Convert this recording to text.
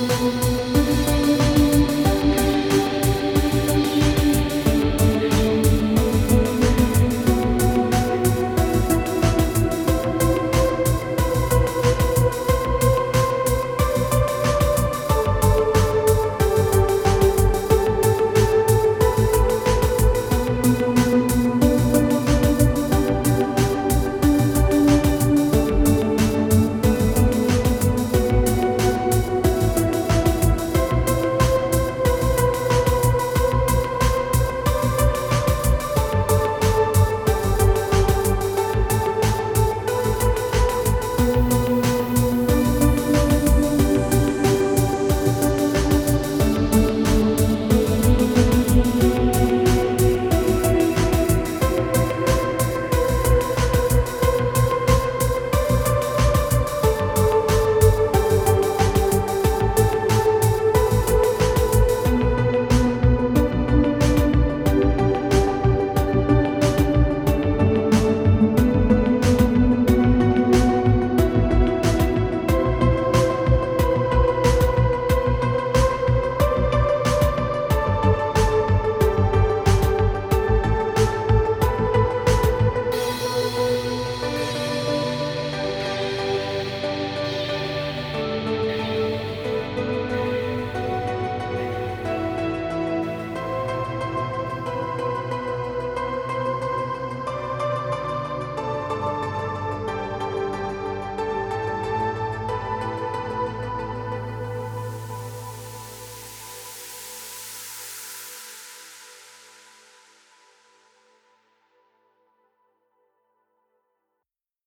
Música